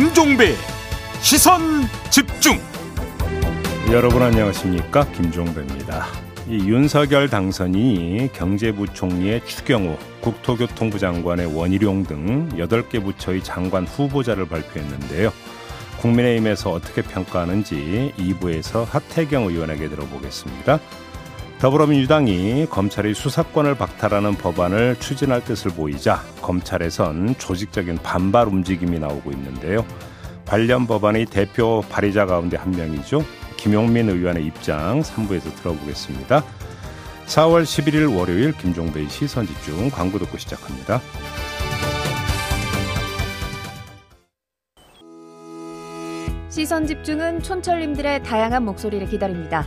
김종배 시선 집중 여러분 안녕하십니까 김종배입니다. 이 윤석열 당선이 경제부총리의 추경호, 국토교통부 장관의 원희룡 등 8개 부처의 장관 후보자를 발표했는데요. 국민의힘에서 어떻게 평가하는지 2부에서 하태경 의원에게 들어보겠습니다. 더불어민주당이 검찰이 수사권을 박탈하는 법안을 추진할 뜻을 보이자 검찰에선 조직적인 반발 움직임이 나오고 있는데요. 관련 법안의 대표 발의자 가운데 한 명이죠. 김용민 의원의 입장 3부에서 들어보겠습니다. 4월 11일 월요일 김종배의 시선 집중 광고 듣고 시작합니다. 시선 집중은 촌철님들의 다양한 목소리를 기다립니다.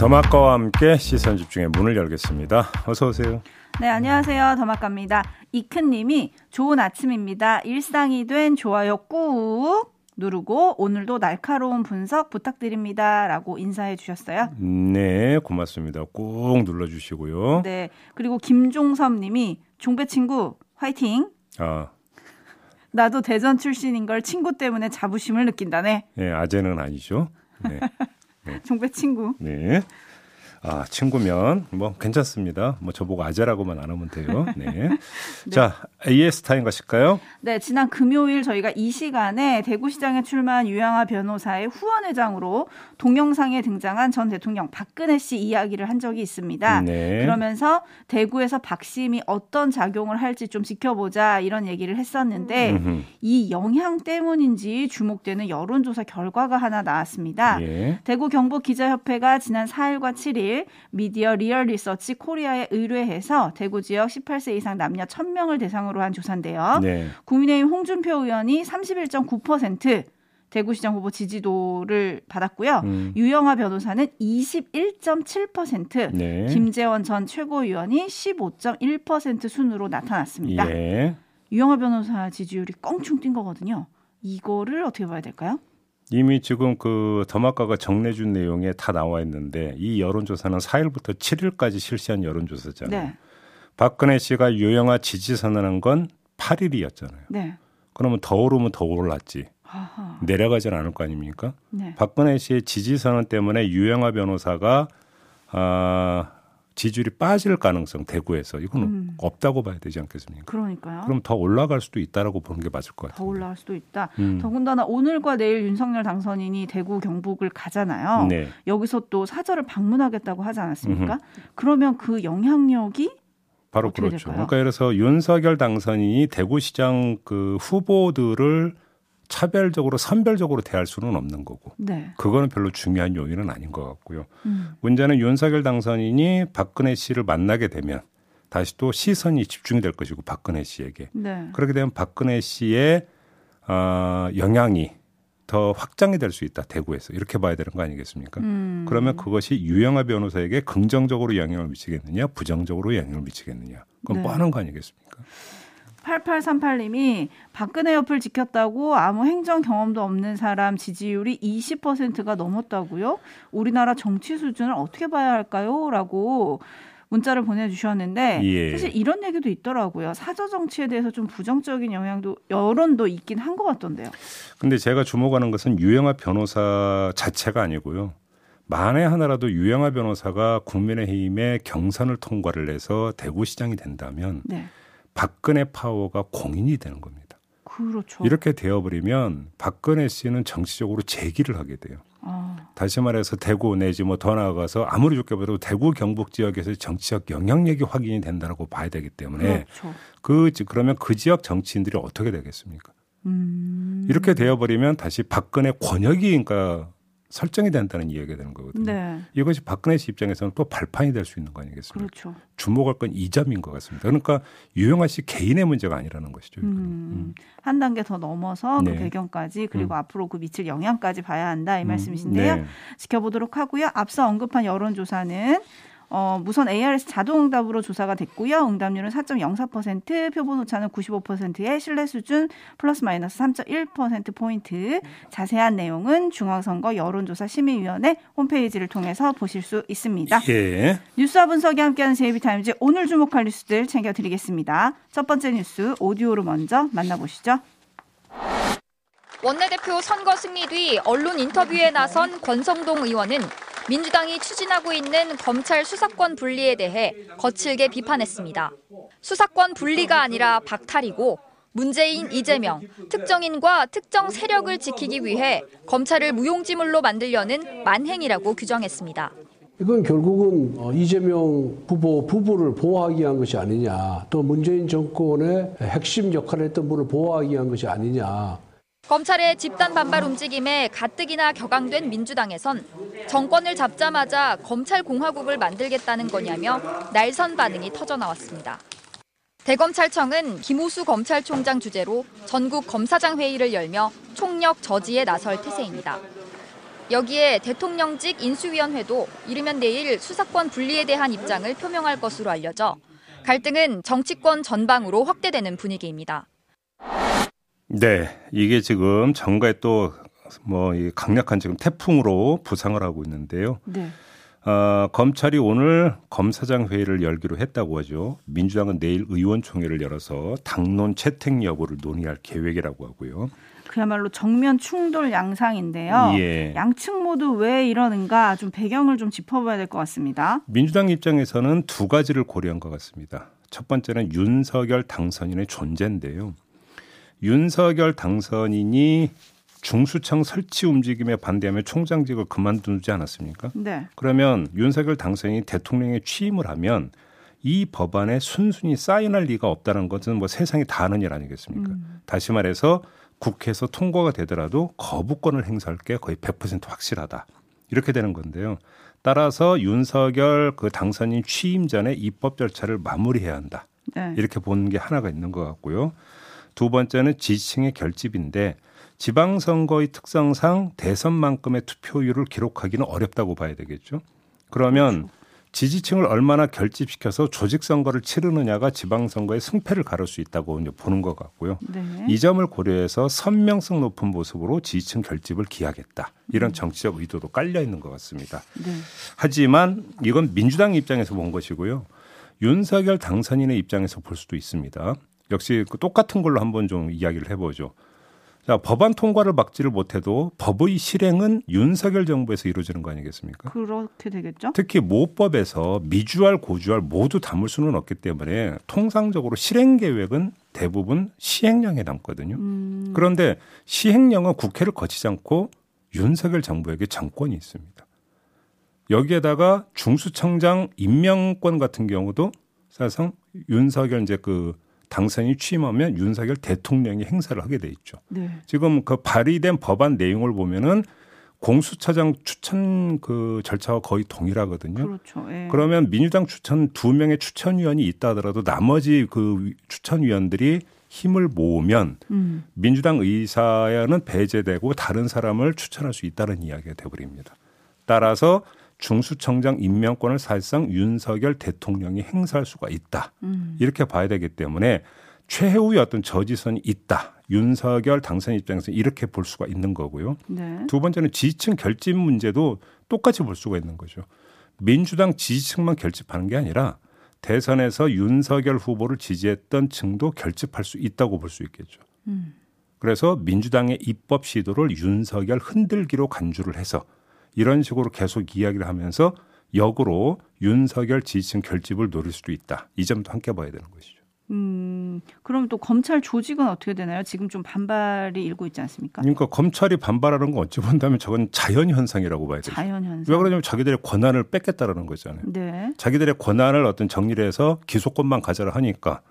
더마카와 함께 시선 집중의 문을 열겠습니다. 어서 오세요. 네, 안녕하세요. 더마카입니다. 이큰님이 좋은 아침입니다. 일상이 된 좋아요 꾹 누르고 오늘도 날카로운 분석 부탁드립니다. 라고 인사해 주셨어요. 네, 고맙습니다. 꾹 눌러주시고요. 네, 그리고 김종섭 님이 종배 친구 화이팅. 아, 나도 대전 출신인 걸 친구 때문에 자부심을 느낀다네. 네, 아재는 아니죠. 네. 종배 친구. 네. 아, 친구면 뭐 괜찮습니다. 뭐 저보고 아재라고만 안 하면 돼요. 네. 자, AS time 가실까요? 네, 지난 금요일 저희가 이 시간에 대구시장에 출마한 유영하 변호사의 후원 회장으로 동영상에 등장한 전 대통령 박근혜 씨 이야기를 한 적이 있습니다. 네. 그러면서 대구에서 박심이 어떤 작용을 할지 좀 지켜보자 이런 얘기를 했었는데 음흠. 이 영향 때문인지 주목되는 여론조사 결과가 하나 나왔습니다. 예. 대구 경북 기자협회가 지난 4일과 7일 미디어 리얼 리서치 코리아에 의뢰해서 대구 지역 18세 이상 남녀 1000명을 대상으로 한 조사인데요. 네. 국민의힘 홍준표 의원이 31.9% 대구시장 후보 지지도를 받았고요. 음. 유영아 변호사는 21.7%, 네. 김재원 전 최고위원이 15.1% 순으로 나타났습니다. 예. 유영아 변호사 지지율이 껑충 뛴 거거든요. 이거를 어떻게 봐야 될까요? 이미 지금 그 더마카가 정내준 내용에 다 나와 있는데 이 여론조사는 4일부터 7일까지 실시한 여론조사잖아요. 네. 박근혜 씨가 유영아 지지 선언한 건 8일이었잖아요. 네. 그러면 더 오르면 더 올랐지. 아하. 내려가진 않을 거 아닙니까? 네. 박근혜 씨의 지지 선언 때문에 유영아 변호사가 아, 지지율이 빠질 가능성 대구에서 이거는 음. 없다고 봐야 되지 않겠습니까? 그러니까요. 그럼 더 올라갈 수도 있다라고 보는 게 맞을 것더 같아요. 올라갈 수도 있다. 음. 더군다나 오늘과 내일 윤석열 당선인이 대구 경북을 가잖아요. 네. 여기서 또 사저를 방문하겠다고 하지 않았습니까? 그러면 그 영향력이 바로 그렇죠. 될까요? 그러니까 그래서 윤석열 당선인이 대구시장 그 후보들을 차별적으로 선별적으로 대할 수는 없는 거고 네. 그거는 별로 중요한 요인은 아닌 것 같고요. 음. 문제는 윤석열 당선인이 박근혜 씨를 만나게 되면 다시 또 시선이 집중이 될 것이고 박근혜 씨에게 네. 그렇게 되면 박근혜 씨의 어, 영향이 더 확장이 될 수 있다 대구에서 이렇게 봐야 되는 거 아니겠습니까? 음. 그러면 그것이 유영아 변호사에게 긍정적으로 영향을 미치겠느냐, 부정적으로 영향을 미치겠느냐. 그건 네. 뻔한 거 아니겠습니까? 8838님이 박근혜 옆을 지켰다고 아무 행정 경험도 없는 사람 지지율이 20%가 넘었다고요? 우리나라 정치 수준을 어떻게 봐야 할까요? 라고 문자를 보내주셨는데 예. 사실 이런 얘기도 있더라고요. 사저 정치에 대해서 좀 부정적인 영향도 여론도 있긴 한 것 같던데요. 근데 제가 주목하는 것은 유영아 변호사 자체가 아니고요. 만에 하나라도 유영아 변호사가 국민의힘의 경선을 통과를 해서 대구시장이 된다면 네, 박근혜 파워가 공인이 되는 겁니다. 그렇죠. 이렇게 되어버리면 박근혜 씨는 정치적으로 재기를 하게 돼요. 아, 다시 말해서 대구 내지 뭐 더 나아가서 아무리 좋게 봐도 대구 경북 지역에서 정치적 영향력이 확인이 된다라고 봐야 되기 때문에 그렇죠. 그 지- 그러면 그 지역 정치인들이 어떻게 되겠습니까? 음, 이렇게 되어버리면 다시 박근혜 권역이 그러니까 설정이 된다는 이야기가 되는 거거든요. 네. 이것이 박근혜 씨 입장에서는 또 발판이 될 수 있는 거 아니겠습니까? 그렇죠. 주목할 건 이 점인 것 같습니다. 그러니까 유영하 씨 개인의 문제가 아니라는 것이죠. 이거는. 음, 한 단계 더 넘어서 네. 그 배경까지 그리고 음. 앞으로 그 미칠 영향까지 봐야 한다 이 음, 말씀이신데요. 네. 지켜보도록 하고요. 앞서 언급한 여론조사는 어, 무선 ARS 자동 응답으로 조사가 됐고요. 응답률은 4.04%, 표본 오차는 95%의 신뢰 수준 플러스 마이너스 3.1% 포인트. 자세한 내용은 중앙선거 여론조사 심의위원회 홈페이지를 통해서 보실 수 있습니다. 예. 뉴스와 분석이 함께하는 JB TIMES 오늘 주목할 뉴스들 챙겨드리겠습니다. 첫 번째 뉴스 오디오로 먼저 만나보시죠. 원내대표 선거 승리 뒤 언론 인터뷰에 나선 권성동 의원은 민주당이 추진하고 있는 검찰 수사권 분리에 대해 거칠게 비판했습니다. 수사권 분리가 아니라 박탈이고 문재인, 이재명, 특정인과 특정 세력을 지키기 위해 검찰을 무용지물로 만들려는 만행이라고 규정했습니다. 이건 결국은 어, 이재명 후보 부부를 보호하기 위한 것이 아니냐, 또 문재인 정권의 핵심 역할을 했던 분을 보호하기 위한 것이 아니냐. 검찰의 집단 반발 움직임에 가뜩이나 격앙된 민주당에선 정권을 잡자마자 검찰 공화국을 만들겠다는 거냐며 날선 반응이 터져 나왔습니다. 대검찰청은 김호수 검찰총장 주재로 전국 검사장 회의를 열며 총력 저지에 나설 태세입니다. 여기에 대통령직 인수위원회도 이르면 내일 수사권 분리에 대한 입장을 표명할 것으로 알려져 갈등은 정치권 전방으로 확대되는 분위기입니다. 네, 이게 지금 정가에 또 뭐 강력한 지금 태풍으로 부상을 하고 있는데요. 네. 어, 검찰이 오늘 검사장 회의를 열기로 했다고 하죠. 민주당은 내일 의원총회를 열어서 당론 채택 여부를 논의할 계획이라고 하고요. 그야말로 정면 충돌 양상인데요. 예. 양측 모두 왜 이러는가 좀 배경을 좀 짚어봐야 될 것 같습니다. 민주당 입장에서는 두 가지를 고려한 것 같습니다. 첫 번째는 윤석열 당선인의 존재인데요. 윤석열 당선인이 중수청 설치 움직임에 반대하며 총장직을 그만두지 않았습니까? 네. 그러면 윤석열 당선인이 대통령에 취임을 하면 이 법안에 순순히 사인할 리가 없다는 것은 뭐 세상이 다 아는 일 아니겠습니까? 다시 말해서 국회에서 통과가 되더라도 거부권을 행사할 게 거의 100% 확실하다. 이렇게 되는 건데요. 따라서 윤석열 그 당선인 취임 전에 입법 절차를 마무리해야 한다. 네. 이렇게 보는 게 하나가 있는 것 같고요. 두 번째는 지지층의 결집인데 지방선거의 특성상 대선만큼의 투표율을 기록하기는 어렵다고 봐야 되겠죠. 그러면 지지층을 얼마나 결집시켜서 조직선거를 치르느냐가 지방선거의 승패를 가를 수 있다고 이제 보는 것 같고요. 네. 이 점을 고려해서 선명성 높은 모습으로 지지층 결집을 기하겠다. 이런 정치적 의도도 깔려 있는 것 같습니다. 네. 하지만 이건 민주당 입장에서 본 것이고요. 윤석열 당선인의 입장에서 볼 수도 있습니다. 역시 그 똑같은 걸로 한번 좀 이야기를 해보죠. 자, 법안 통과를 막지를 못해도 법의 실행은 윤석열 정부에서 이루어지는 거 아니겠습니까? 그렇게 되겠죠. 특히 모법에서 미주알 고주알 모두 담을 수는 없기 때문에 통상적으로 실행 계획은 대부분 시행령에 남거든요. 음, 그런데 시행령은 국회를 거치지 않고 윤석열 정부에게 정권이 있습니다. 여기에다가 중수청장 임명권 같은 경우도 사실상 윤석열 이제 그 당선이 취임하면 윤석열 대통령이 행사를 하게 돼 있죠. 네. 지금 그 발의된 법안 내용을 보면은 공수처장 추천 그 절차와 거의 동일하거든요. 그렇죠. 예. 그러면 민주당 추천 두 명의 추천위원이 있다 하더라도 나머지 그 추천위원들이 힘을 모으면 음, 민주당 의사는 배제되고 다른 사람을 추천할 수 있다는 이야기가 돼버립니다. 따라서 중수청장 임명권을 사실상 윤석열 대통령이 행사할 수가 있다. 음. 이렇게 봐야 되기 때문에 최후의 어떤 저지선이 있다. 윤석열 당선 입장에서 이렇게 볼 수가 있는 거고요. 네. 두 번째는 지지층 결집 문제도 똑같이 볼 수가 있는 거죠. 민주당 지지층만 결집하는 게 아니라 대선에서 윤석열 후보를 지지했던 층도 결집할 수 있다고 볼 수 있겠죠. 음. 그래서 민주당의 입법 시도를 윤석열 흔들기로 간주를 해서 이런 식으로 계속 이야기를 하면서 역으로 윤석열 지지층 결집을 노릴 수도 있다. 이 점도 함께 봐야 되는 것이죠. 음, 그럼 또 검찰 조직은 어떻게 되나요? 지금 좀 반발이 일고 있지 않습니까? 그러니까 검찰이 반발하는 건 어찌 본다면 저건 자연 현상이라고 봐야 되죠. 자연 현상. 왜 그러냐면 자기들의 권한을 뺏겠다라는 거잖아요. 네. 자기들의 권한을 어떤 정리를 해서 기소권만 가져라 하니까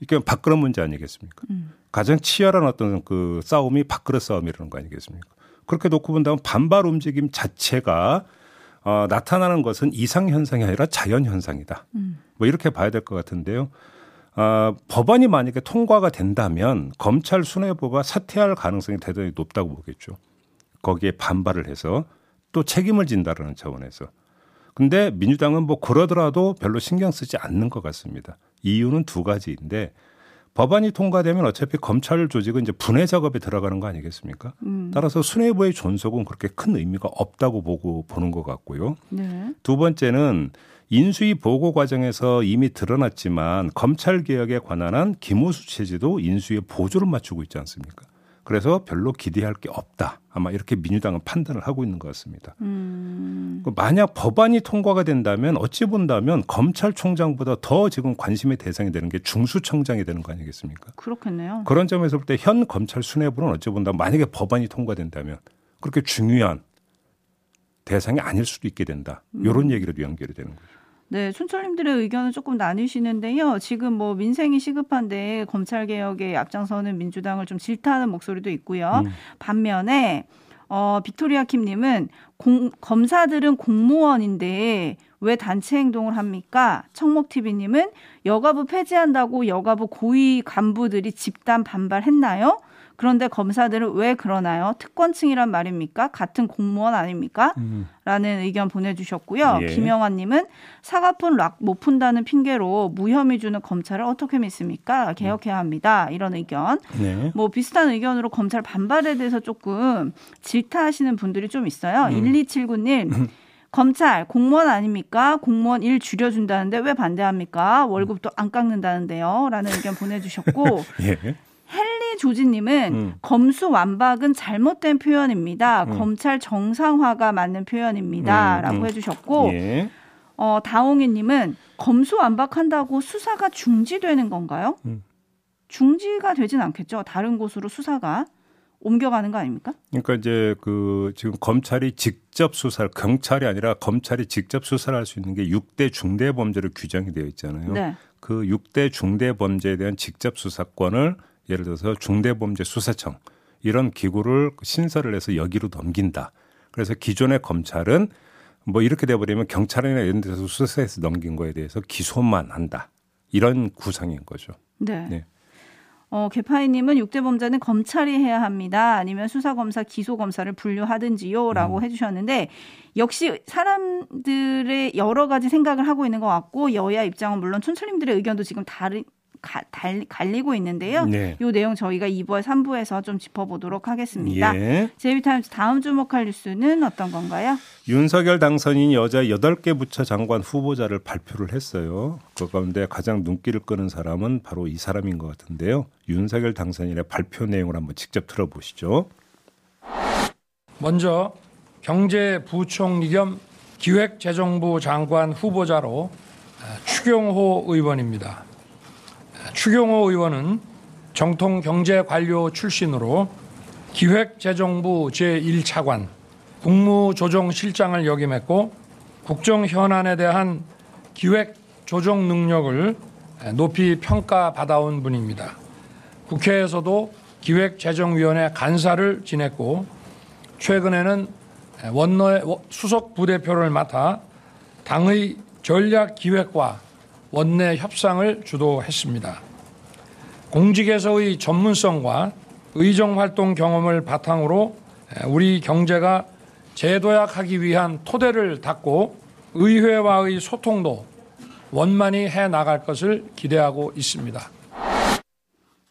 이게 밥그릇 문제 아니겠습니까? 음. 가장 치열한 어떤 그 싸움이 밥그릇 싸움이라는 거 아니겠습니까? 그렇게 놓고 본다면 반발 움직임 자체가 어, 나타나는 것은 이상 현상이 아니라 자연 현상이다. 음. 뭐 이렇게 봐야 될 것 같은데요. 어, 법안이 만약에 통과가 된다면 검찰 수뇌부가 사퇴할 가능성이 대단히 높다고 보겠죠. 거기에 반발을 해서 또 책임을 진다라는 차원에서. 근데 민주당은 뭐 그러더라도 별로 신경 쓰지 않는 것 같습니다. 이유는 두 가지인데 법안이 통과되면 어차피 검찰 조직은 이제 분해 작업에 들어가는 거 아니겠습니까? 음. 따라서 수뇌부의 존속은 그렇게 큰 의미가 없다고 보고 보는 것 같고요. 네. 두 번째는 인수위 보고 과정에서 이미 드러났지만 검찰 개혁에 관한 한 기무수 체제도 인수위에 보조를 맞추고 있지 않습니까? 그래서 별로 기대할 게 없다. 아마 이렇게 민주당은 판단을 하고 있는 것 같습니다. 음. 그 만약 법안이 통과가 된다면 어찌 본다면 검찰총장보다 더 지금 관심의 대상이 되는 게 중수청장이 되는 거 아니겠습니까? 그렇겠네요. 그런 점에서 볼 때 현 검찰 수뇌부는 어찌 본다면 만약에 법안이 통과된다면 그렇게 중요한 대상이 아닐 수도 있게 된다. 이런 음. 얘기로 연결이 되는 거죠. 네, 촌철님들의 의견은 조금 나뉘시는데요. 지금 뭐 민생이 시급한데 검찰 개혁에 앞장서는 민주당을 좀 질타하는 목소리도 있고요. 음. 반면에 어 빅토리아 킴님은 공, 검사들은 공무원인데 왜 단체 행동을 합니까? 청목TV님은 여가부 폐지한다고 여가부 고위 간부들이 집단 반발했나요? 그런데 검사들은 왜 그러나요? 특권층이란 말입니까? 같은 공무원 아닙니까? 음. 라는 의견 보내주셨고요. 예. 김영환님은 사과폰 락못 푼다는 핑계로 무혐의 주는 검찰을 어떻게 믿습니까? 개혁해야 합니다. 이런 의견. 네. 뭐 비슷한 의견으로 검찰 반발에 대해서 조금 질타하시는 분들이 좀 있어요. 음. 1279님. 검찰 공무원 아닙니까? 공무원 일 줄여준다는데 왜 반대합니까? 월급도 안 깎는다는데요. 라는 의견 보내주셨고 예. 헨리 조지님은 음. 검수 완박은 잘못된 표현입니다. 음. 검찰 정상화가 맞는 표현입니다.라고 음, 음. 해주셨고 예. 어, 다홍이님은 검수 완박한다고 수사가 중지되는 건가요? 음. 중지가 되진 않겠죠. 다른 곳으로 수사가 옮겨가는 거 아닙니까? 그러니까 이제 그 지금 검찰이 직접 수사를 경찰이 아니라 검찰이 직접 수사를 할 수 있는 게 6대 중대 범죄로 규정이 되어 있잖아요. 네. 그 6대 중대 범죄에 대한 직접 수사권을 예를 들어서 중대범죄수사청 이런 기구를 신설을 해서 여기로 넘긴다. 그래서 기존의 검찰은 뭐 이렇게 돼버리면 경찰이나 이런 데서 수사해서 넘긴 거에 대해서 기소만 한다. 이런 구상인 거죠. 네. 네. 어, 개파이님은 6대 범죄는 검찰이 해야 합니다. 아니면 수사검사, 기소검사를 분류하든지요. 라고 음. 해주셨는데, 역시 사람들의 여러 가지 생각을 하고 있는 것 같고, 여야 입장은 물론 촌철님들의 의견도 지금 다른, 가, 달, 갈리고 있는데요. 네. 이 내용 저희가 2부와 3부에서 좀 짚어보도록 하겠습니다. 예. 제이비타임즈 다음 주목할 뉴스는 어떤 건가요? 윤석열 당선인 여자 8개 부처 장관 후보자를 발표를 했어요. 그 가운데 가장 눈길을 끄는 사람은 바로 이 사람인 것 같은데요. 윤석열 당선인의 발표 내용을 한번 직접 들어보시죠. 먼저 경제부총리 겸 기획재정부 장관 후보자로 추경호 의원입니다. 추경호 의원은 정통 경제 관료 출신으로 기획재정부 제1차관 국무조정실장을 역임했고 국정 현안에 대한 기획 조정 능력을 높이 평가받아온 분입니다. 국회에서도 기획재정위원회 간사를 지냈고 최근에는 원내 수석 부대표를 맡아 당의 전략기획과 원내 협상을 주도했습니다. 공직에서의 전문성과 의정 활동 경험을 바탕으로 우리 경제가 재도약하기 위한 토대를 닦고 의회와의 소통도 원만히 해 나갈 것을 기대하고 있습니다.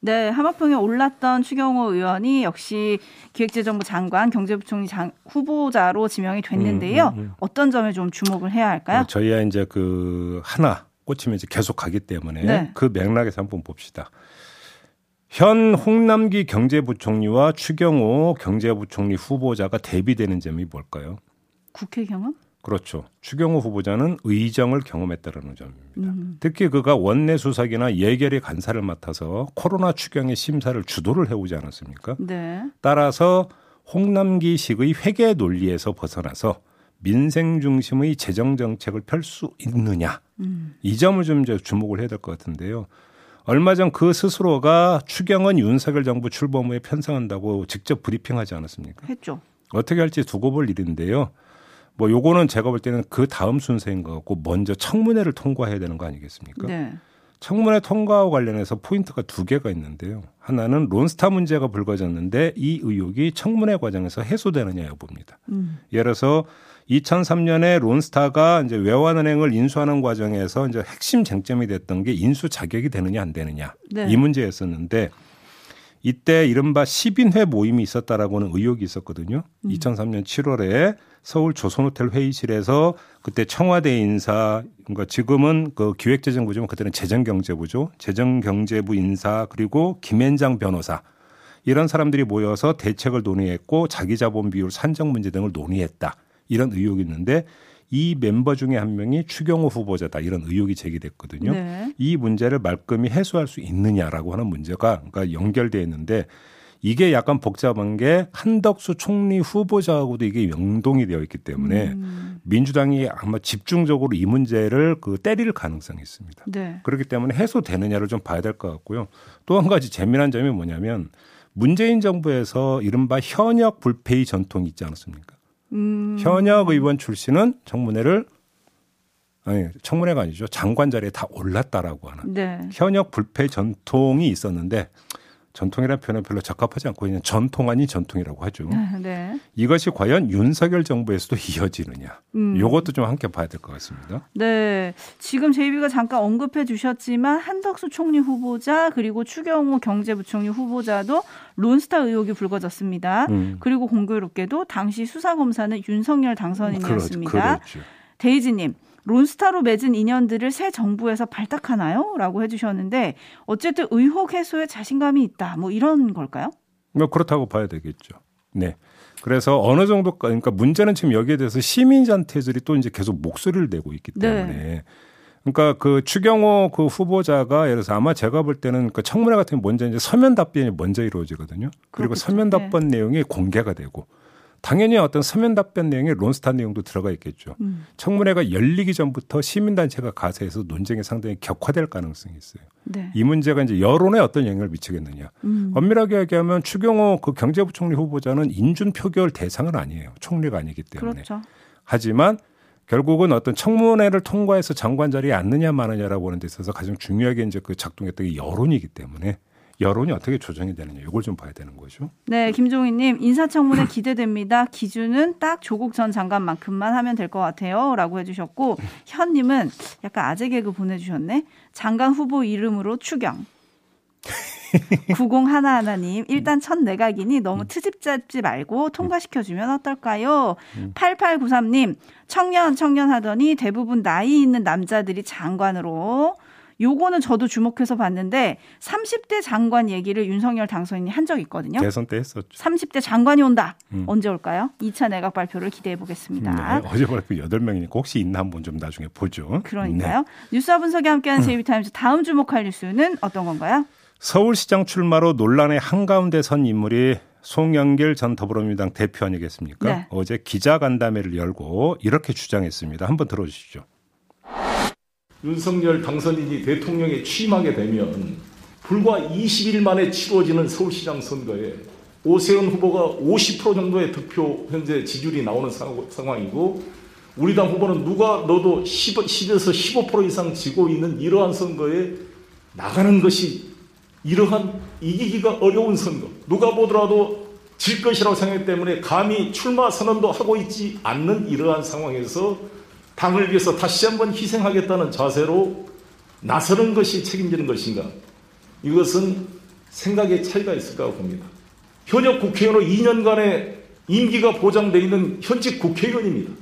네, 하마평에 올랐던 추경호 의원이 역시 기획재정부 장관, 경제부총리 장, 후보자로 지명이 됐는데요. 음, 음, 음. 어떤 점에 좀 주목을 해야 할까요? 어, 저희야 이제 그 하나 꽂히면 이제 계속 가기 때문에 네. 그 맥락에서 한번 봅시다. 현 홍남기 경제부총리와 추경호 경제부총리 후보자가 대비되는 점이 뭘까요? 국회 경험? 그렇죠. 추경호 후보자는 의정을 경험했다는 점입니다. 음. 특히 그가 원내 수석이나 예결위 간사를 맡아서 코로나 추경의 심사를 주도를 해오지 않았습니까? 네. 따라서 홍남기식의 회계 논리에서 벗어나서 민생 중심의 재정 정책을 펼 수 있느냐 음. 이 점을 좀 이제 주목을 해야 될 것 같은데요. 얼마 전 그 스스로가 추경은 윤석열 정부 출범 후에 편성한다고 직접 브리핑하지 않았습니까? 했죠. 어떻게 할지 두고 볼 일인데요. 뭐 요거는 제가 볼 때는 그 다음 순서인 것 같고 먼저 청문회를 통과해야 되는 거 아니겠습니까? 네. 청문회 통과와 관련해서 포인트가 두 개가 있는데요. 하나는 론스타 문제가 불거졌는데 이 의혹이 청문회 과정에서 해소되느냐 여부입니다. 음. 예를 들어서 2003년에 론스타가 이제 외환은행을 인수하는 과정에서 이제 핵심 쟁점이 됐던 게 인수 자격이 되느냐 안 되느냐 네. 이 문제였었는데 이때 이른바 10인회 모임이 있었다라고는 의혹이 있었거든요. 음. 2003년 7월에 서울 조선호텔 회의실에서 그때 청와대 인사 그러니까 지금은 그 기획재정부지만 그때는 재정경제부죠. 재정경제부 인사 그리고 김앤장 변호사 이런 사람들이 모여서 대책을 논의했고 자기 자본 비율 산정 문제 등을 논의했다. 이런 의혹이 있는데 이 멤버 중에 한 명이 추경호 후보자다 이런 의혹이 제기됐거든요. 네. 이 문제를 말끔히 해소할 수 있느냐라고 하는 문제가 그러니까 연결돼 있는데 이게 약간 복잡한 게 한덕수 총리 후보자하고도 이게 연동이 되어 있기 때문에 음. 민주당이 아마 집중적으로 이 문제를 그 때릴 가능성이 있습니다. 네. 그렇기 때문에 해소되느냐를 좀 봐야 될 것 같고요. 또 한 가지 재미난 점이 뭐냐면 문재인 정부에서 이른바 현역 불페이 전통이 있지 않았습니까? 음. 현역 의원 출신은 청문회를 아니 청문회가 아니죠 장관 자리에 다 올랐다라고 하는 네. 현역 불패 전통이 있었는데 전통이라는 표현은 별로 적합하지 않고 그냥 전통 아닌 전통이라고 하죠. 네. 이것이 과연 윤석열 정부에서도 이어지느냐. 음. 이것도 좀 함께 봐야 될 것 같습니다. 네. 지금 제이비가 잠깐 언급해 주셨지만 한덕수 총리 후보자 그리고 추경호 경제부총리 후보자도 론스타 의혹이 불거졌습니다. 음. 그리고 공교롭게도 당시 수사검사는 윤석열 당선인이었습니다. 그렇죠. 데이지님, 론스타로 맺은 인연들을 새 정부에서 발탁하나요? 라고 해주셨는데 어쨌든 의혹 해소에 자신감이 있다. 뭐 이런 걸까요? 뭐 그렇다고 봐야 되겠죠. 네. 그래서 어느 정도 그러니까 문제는 지금 여기에 대해서 시민단체들이 또 이제 계속 목소리를 내고 있기 네. 때문에 그러니까 그 추경호 그 후보자가 예를 들어서 아마 제가 볼 때는 그 청문회 같은 게 먼저 이제 서면 답변이 먼저 이루어지거든요. 그리고 그렇겠죠. 서면 네. 답변 내용이 공개가 되고 당연히 어떤 서면 답변 내용에 론스타 내용도 들어가 있겠죠. 음. 청문회가 열리기 전부터 시민단체가 가세해서 논쟁이 상당히 격화될 가능성이 있어요. 네. 이 문제가 이제 여론에 어떤 영향을 미치겠느냐. 음. 엄밀하게 얘기하면 추경호 그 경제부총리 후보자는 인준 표결 대상은 아니에요. 총리가 아니기 때문에. 그렇죠. 하지만 결국은 어떤 청문회를 통과해서 장관 자리에 앉느냐 마느냐라고 하는 데 있어서 가장 중요하게 이제 그 작동했던 게 여론이기 때문에 여론이 어떻게 조정이 되느냐 이걸 좀 봐야 되는 거죠. 네, 김종희님 인사청문회 기대됩니다. 기준은 딱 조국 전 장관만큼만 하면 될 것 같아요.라고 해주셨고 현님은 약간 아재 개그 보내주셨네. 장관 후보 이름으로 추경. 90 하나 하나님 일단 첫 내각이니 너무 트집 잡지 말고 통과시켜 주면 어떨까요? 8893님 청년 청년 하더니 대부분 나이 있는 남자들이 장관으로 요거는 저도 주목해서 봤는데 30대 장관 얘기를 윤석열 당선인이 한 적 있거든요. 대선 때 했었죠. 30대 장관이 온다. 음. 언제 올까요? 2차 내각 발표를 기대해 보겠습니다. 네, 어제 발표 8명이니까 혹시 있나 한번 좀 나중에 보죠. 그러니까요. 네. 뉴스와 분석이 함께하는 제이비타임즈 다음 주목할 뉴스는 어떤 건가요? 서울시장 출마로 논란의 한가운데 선 인물이 송영길 전 더불어민주당 대표 아니겠습니까? 네. 어제 기자간담회를 열고 이렇게 주장했습니다. 한번 들어주시죠. 윤석열 당선인이 대통령에 취임하게 되면 불과 20일 만에 치러지는 서울시장 선거에 오세훈 후보가 50% 정도의 득표 현재 지지율이 나오는 상- 상황이고 우리 당 후보는 누가 넣어도 10, 10에서 15% 이상 지고 있는 이러한 선거에 나가는 것이 이러한 이기기가 어려운 선거. 누가 보더라도 질 것이라고 생각했기 때문에 감히 출마 선언도 하고 있지 않는 이러한 상황에서 당을 위해서 다시 한번 희생하겠다는 자세로 나서는 것이 책임지는 것인가? 이것은 생각의 차이가 있을 거라고 봅니다. 현역 국회의원으로 2년간의 임기가 보장되어 있는 현직 국회의원입니다.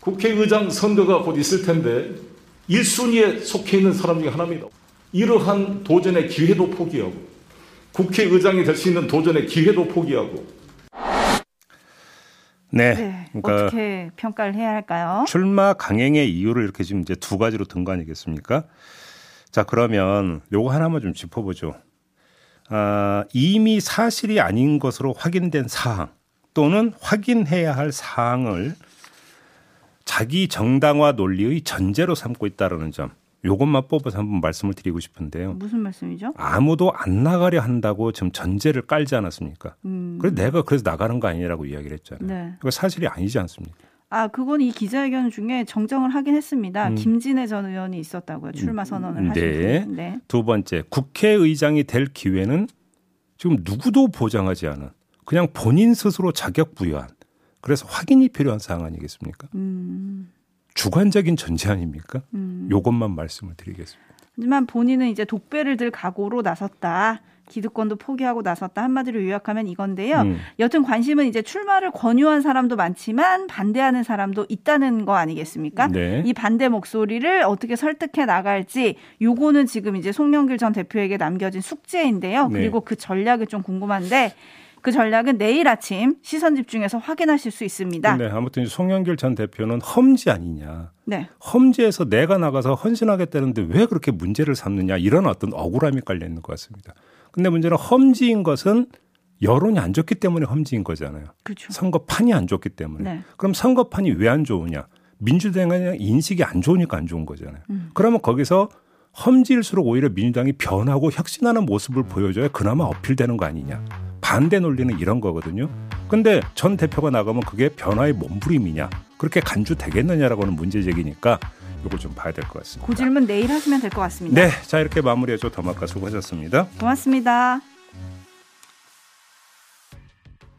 국회의장 선거가 곧 있을 텐데 1순위에 속해 있는 사람 중에 하나입니다. 이러한 도전의 기회도 포기하고 국회의장이 될 수 있는 도전의 기회도 포기하고 네. 네. 그러니까 어떻게 평가를 해야 할까요? 출마 강행의 이유를 이렇게 지금 이제 두 가지로 든 거 아니겠습니까? 자, 그러면 요거 하나만 좀 짚어보죠. 아, 이미 사실이 아닌 것으로 확인된 사항 또는 확인해야 할 사항을 자기 정당화 논리의 전제로 삼고 있다라는 점. 요것만 뽑아서 한번 말씀을 드리고 싶은데요. 무슨 말씀이죠? 아무도 안 나가려 한다고 지금 전제를 깔지 않았습니까? 음. 그래서 내가 그래서 나가는 거 아니냐라고 이야기를 했잖아요. 네. 그거 사실이 아니지 않습니까? 아, 그건 이 기자회견 중에 정정을 하긴 했습니다. 음. 김진애 전 의원이 있었다고요. 출마 선언을 음, 하신 네. 분. 네. 두 번째, 국회의장이 될 기회는 지금 누구도 보장하지 않은 그냥 본인 스스로 자격 부여한 그래서 확인이 필요한 사항 아니겠습니까? 음. 주관적인 전제 아닙니까? 음. 요것만 말씀을 드리겠습니다. 하지만 본인은 이제 독배를 들 각오로 나섰다. 기득권도 포기하고 나섰다. 한마디로 요약하면 이건데요. 음. 여튼 관심은 이제 출마를 권유한 사람도 많지만 반대하는 사람도 있다는 거 아니겠습니까? 네. 이 반대 목소리를 어떻게 설득해 나갈지 요거는 지금 이제 송영길 전 대표에게 남겨진 숙제인데요. 네. 그리고 그 전략이 좀 궁금한데 그 전략은 내일 아침 시선 집중해서 확인하실 수 있습니다. 근데 아무튼 송영길 전 대표는 험지 아니냐. 네. 험지에서 내가 나가서 헌신하겠다는데 왜 그렇게 문제를 삼느냐 이런 어떤 억울함이 깔려 있는 것 같습니다. 근데 문제는 험지인 것은 여론이 안 좋기 때문에 험지인 거잖아요. 그렇죠. 선거판이 안 좋기 때문에. 네. 그럼 선거판이 왜 안 좋으냐? 민주당의 인식이 안 좋으니까 안 좋은 거잖아요. 음. 그러면 거기서 험지일수록 오히려 민주당이 변하고 혁신하는 모습을 보여줘야 그나마 어필되는 거 아니냐. 반대 논리는 이런 거거든요. 근데 전 대표가 나가면 그게 변화의 몸부림이냐. 그렇게 간주 되겠느냐라고 하는 문제 제기니까 이걸 좀 봐야 될 것 같습니다. 그 질문 내일 하시면 될 것 같습니다. 네. 자, 이렇게 마무리해줘 더마카 수고하셨습니다. 고맙습니다.